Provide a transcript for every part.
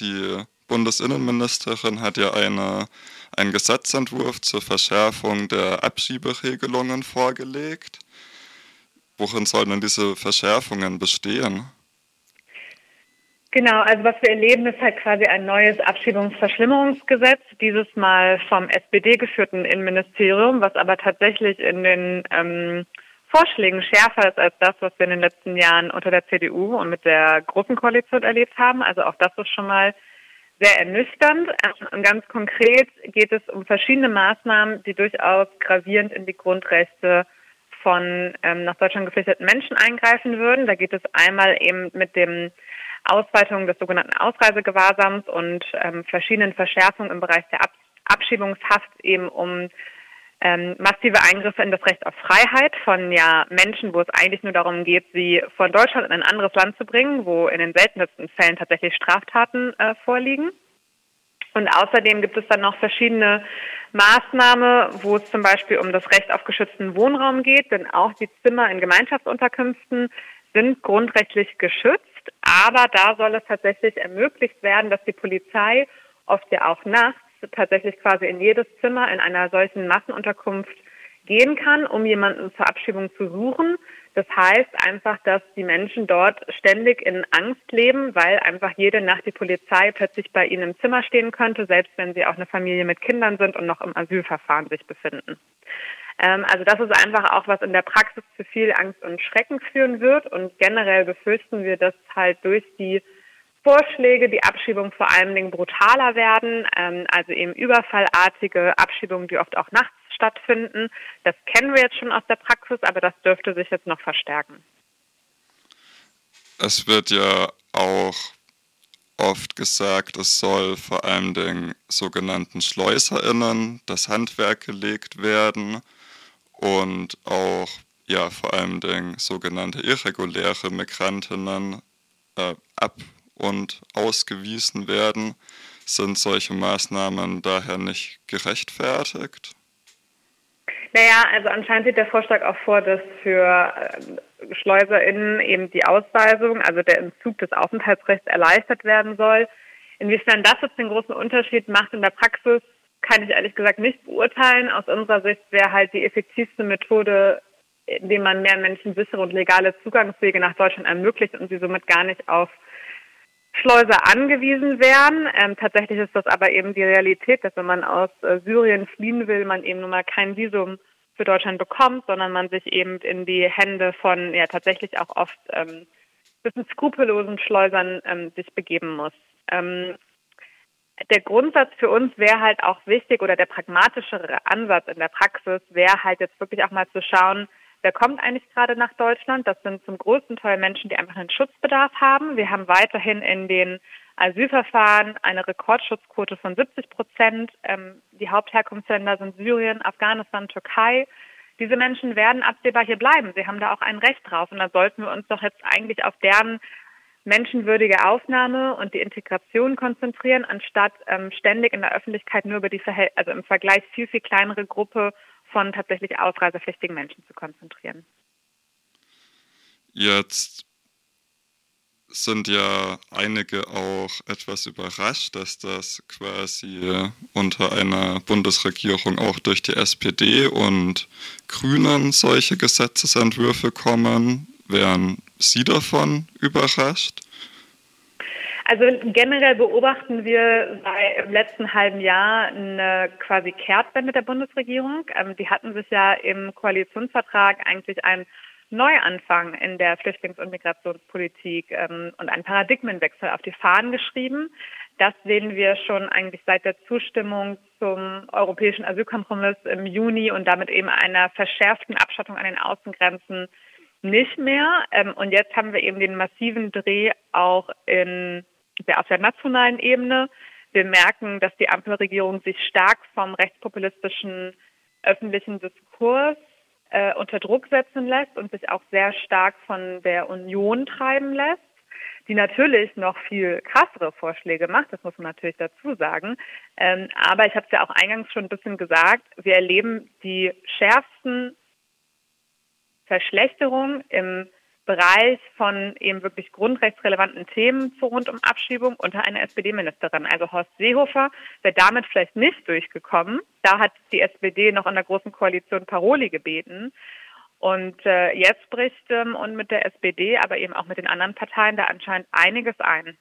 Die Bundesinnenministerin hat ja eine, einen Gesetzentwurf zur Verschärfung der Abschieberegelungen vorgelegt. Worin sollen denn diese Verschärfungen bestehen? Genau, also was wir erleben, ist halt quasi ein neues Abschiebungsverschlimmerungsgesetz, dieses Mal vom SPD geführten Innenministerium, was aber tatsächlich in den ähm, Vorschlägen schärfer ist als das, was wir in den letzten Jahren unter der CDU und mit der Großen Koalition erlebt haben. Also auch das ist schon mal sehr ernüchternd. Und ganz konkret geht es um verschiedene Maßnahmen, die durchaus gravierend in die Grundrechte von ähm, nach Deutschland geflüchteten Menschen eingreifen würden. Da geht es einmal eben mit dem Ausweitung des sogenannten Ausreisegewahrsams und ähm, verschiedenen Verschärfungen im Bereich der Ab Abschiebungshaft eben um ähm, massive Eingriffe in das Recht auf Freiheit von ja Menschen, wo es eigentlich nur darum geht, sie von Deutschland in ein anderes Land zu bringen, wo in den seltensten Fällen tatsächlich Straftaten äh, vorliegen. Und außerdem gibt es dann noch verschiedene Maßnahmen, wo es zum Beispiel um das Recht auf geschützten Wohnraum geht, denn auch die Zimmer in Gemeinschaftsunterkünften sind grundrechtlich geschützt, aber da soll es tatsächlich ermöglicht werden, dass die Polizei oft ja auch nachts tatsächlich quasi in jedes Zimmer in einer solchen Massenunterkunft gehen kann, um jemanden zur Abschiebung zu suchen. Das heißt einfach, dass die Menschen dort ständig in Angst leben, weil einfach jede Nacht die Polizei plötzlich bei ihnen im Zimmer stehen könnte, selbst wenn sie auch eine Familie mit Kindern sind und noch im Asylverfahren sich befinden. Ähm, also das ist einfach auch, was in der Praxis zu viel Angst und Schrecken führen wird. Und generell befürchten wir, dass halt durch die Vorschläge die Abschiebungen vor allen Dingen brutaler werden, ähm, also eben überfallartige Abschiebungen, die oft auch nachts stattfinden. Das kennen wir jetzt schon aus der Praxis, aber das dürfte sich jetzt noch verstärken. Es wird ja auch oft gesagt, es soll vor allen Dingen sogenannten SchleuserInnen das Handwerk gelegt werden und auch ja vor allen Dingen sogenannte irreguläre Migrantinnen äh, ab und ausgewiesen werden, sind solche Maßnahmen daher nicht gerechtfertigt? Naja, also anscheinend sieht der Vorschlag auch vor, dass für äh, SchleuserInnen eben die Ausweisung, also der Entzug des Aufenthaltsrechts erleichtert werden soll. Inwiefern das jetzt den großen Unterschied macht in der Praxis, kann ich ehrlich gesagt nicht beurteilen. Aus unserer Sicht wäre halt die effektivste Methode, indem man mehr Menschen sichere und legale Zugangswege nach Deutschland ermöglicht und sie somit gar nicht auf Schleuser angewiesen wären. Ähm, tatsächlich ist das aber eben die Realität, dass wenn man aus äh, Syrien fliehen will, man eben nun mal kein Visum für Deutschland bekommt, sondern man sich eben in die Hände von ja tatsächlich auch oft ähm, bisschen skrupellosen Schleusern ähm, sich begeben muss. Ähm, der Grundsatz für uns wäre halt auch wichtig oder der pragmatischere Ansatz in der Praxis wäre halt jetzt wirklich auch mal zu schauen, Wer kommt eigentlich gerade nach Deutschland? Das sind zum größten Teil Menschen, die einfach einen Schutzbedarf haben. Wir haben weiterhin in den Asylverfahren eine Rekordschutzquote von 70 Prozent. Ähm, die Hauptherkunftsländer sind Syrien, Afghanistan, Türkei. Diese Menschen werden absehbar hier bleiben. Sie haben da auch ein Recht drauf. Und da sollten wir uns doch jetzt eigentlich auf deren menschenwürdige Aufnahme und die Integration konzentrieren, anstatt ähm, ständig in der Öffentlichkeit nur über die Verhält also im Vergleich viel, viel kleinere Gruppe von tatsächlich ausreisepflichtigen Menschen zu konzentrieren. Jetzt sind ja einige auch etwas überrascht, dass das quasi unter einer Bundesregierung auch durch die SPD und Grünen solche Gesetzesentwürfe kommen. Wären Sie davon überrascht? Also generell beobachten wir im letzten halben Jahr eine quasi Kehrtwende der Bundesregierung. Ähm, die hatten sich ja im Koalitionsvertrag eigentlich einen Neuanfang in der Flüchtlings- und Migrationspolitik ähm, und einen Paradigmenwechsel auf die Fahnen geschrieben. Das sehen wir schon eigentlich seit der Zustimmung zum europäischen Asylkompromiss im Juni und damit eben einer verschärften Abschottung an den Außengrenzen nicht mehr. Ähm, und jetzt haben wir eben den massiven Dreh auch in der, auf der nationalen Ebene. Wir merken, dass die Ampelregierung sich stark vom rechtspopulistischen öffentlichen Diskurs äh, unter Druck setzen lässt und sich auch sehr stark von der Union treiben lässt, die natürlich noch viel krassere Vorschläge macht, das muss man natürlich dazu sagen. Ähm, aber ich habe es ja auch eingangs schon ein bisschen gesagt, wir erleben die schärfsten Verschlechterungen im Bereich von eben wirklich grundrechtsrelevanten Themen zu rund um Abschiebung unter einer SPD-Ministerin. Also Horst Seehofer wäre damit vielleicht nicht durchgekommen. Da hat die SPD noch in der Großen Koalition Paroli gebeten. Und äh, jetzt bricht ähm, und mit der SPD, aber eben auch mit den anderen Parteien da anscheinend einiges ein.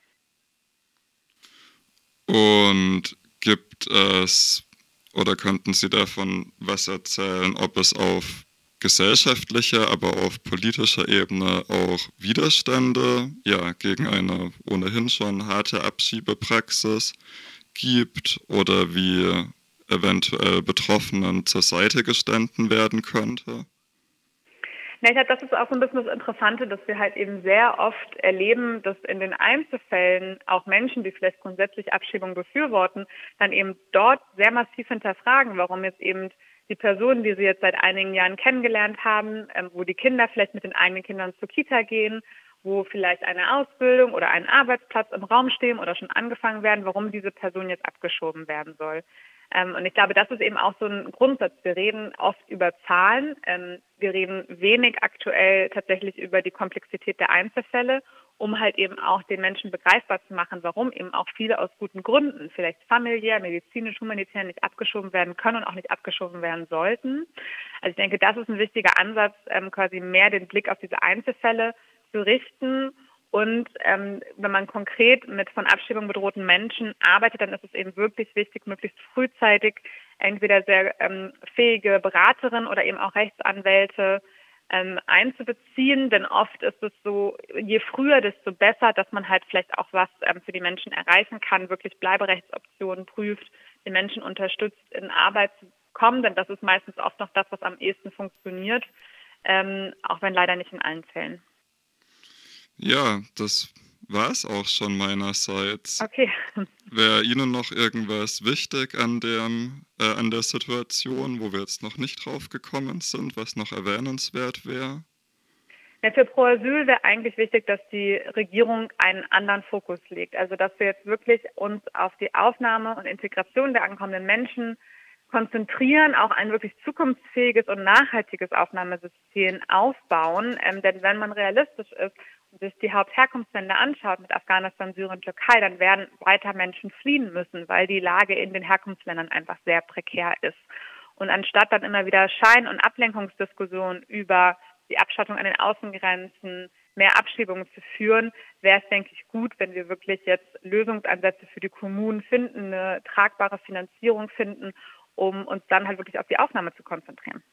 Und gibt es oder könnten Sie davon was erzählen, ob es auf gesellschaftlicher, aber auf politischer Ebene auch Widerstände ja, gegen eine ohnehin schon harte Abschiebepraxis gibt oder wie eventuell Betroffenen zur Seite gestanden werden könnte? Ja, ich glaube, das ist auch so ein bisschen das Interessante, dass wir halt eben sehr oft erleben, dass in den Einzelfällen auch Menschen, die vielleicht grundsätzlich Abschiebung befürworten, dann eben dort sehr massiv hinterfragen, warum jetzt eben die Personen, die sie jetzt seit einigen Jahren kennengelernt haben, ähm, wo die Kinder vielleicht mit den eigenen Kindern zur Kita gehen, wo vielleicht eine Ausbildung oder ein Arbeitsplatz im Raum stehen oder schon angefangen werden, warum diese Person jetzt abgeschoben werden soll. Ähm, und ich glaube, das ist eben auch so ein Grundsatz. Wir reden oft über Zahlen. Ähm, wir reden wenig aktuell tatsächlich über die Komplexität der Einzelfälle, um halt eben auch den Menschen begreifbar zu machen, warum eben auch viele aus guten Gründen, vielleicht familiär, medizinisch, humanitär nicht abgeschoben werden können und auch nicht abgeschoben werden sollten. Also ich denke, das ist ein wichtiger Ansatz, ähm, quasi mehr den Blick auf diese Einzelfälle zu richten und ähm, wenn man konkret mit von Abschiebung bedrohten Menschen arbeitet, dann ist es eben wirklich wichtig, möglichst frühzeitig entweder sehr ähm, fähige Beraterinnen oder eben auch Rechtsanwälte ähm, einzubeziehen. Denn oft ist es so, je früher, desto besser, dass man halt vielleicht auch was ähm, für die Menschen erreichen kann, wirklich Bleiberechtsoptionen prüft, die Menschen unterstützt, in Arbeit zu kommen. Denn das ist meistens oft noch das, was am ehesten funktioniert, ähm, auch wenn leider nicht in allen Fällen. Ja, das war es auch schon meinerseits. Okay. Wäre Ihnen noch irgendwas wichtig an, dem, äh, an der Situation, wo wir jetzt noch nicht drauf gekommen sind, was noch erwähnenswert wäre? Ja, für Pro Asyl wäre eigentlich wichtig, dass die Regierung einen anderen Fokus legt. Also dass wir jetzt wirklich uns auf die Aufnahme und Integration der ankommenden Menschen konzentrieren, auch ein wirklich zukunftsfähiges und nachhaltiges Aufnahmesystem aufbauen. Ähm, denn wenn man realistisch ist sich die Hauptherkunftsländer anschaut, mit Afghanistan, Syrien, Türkei, dann werden weiter Menschen fliehen müssen, weil die Lage in den Herkunftsländern einfach sehr prekär ist. Und anstatt dann immer wieder Schein- und Ablenkungsdiskussionen über die Abschattung an den Außengrenzen, mehr Abschiebungen zu führen, wäre es, denke ich, gut, wenn wir wirklich jetzt Lösungsansätze für die Kommunen finden, eine tragbare Finanzierung finden, um uns dann halt wirklich auf die Aufnahme zu konzentrieren.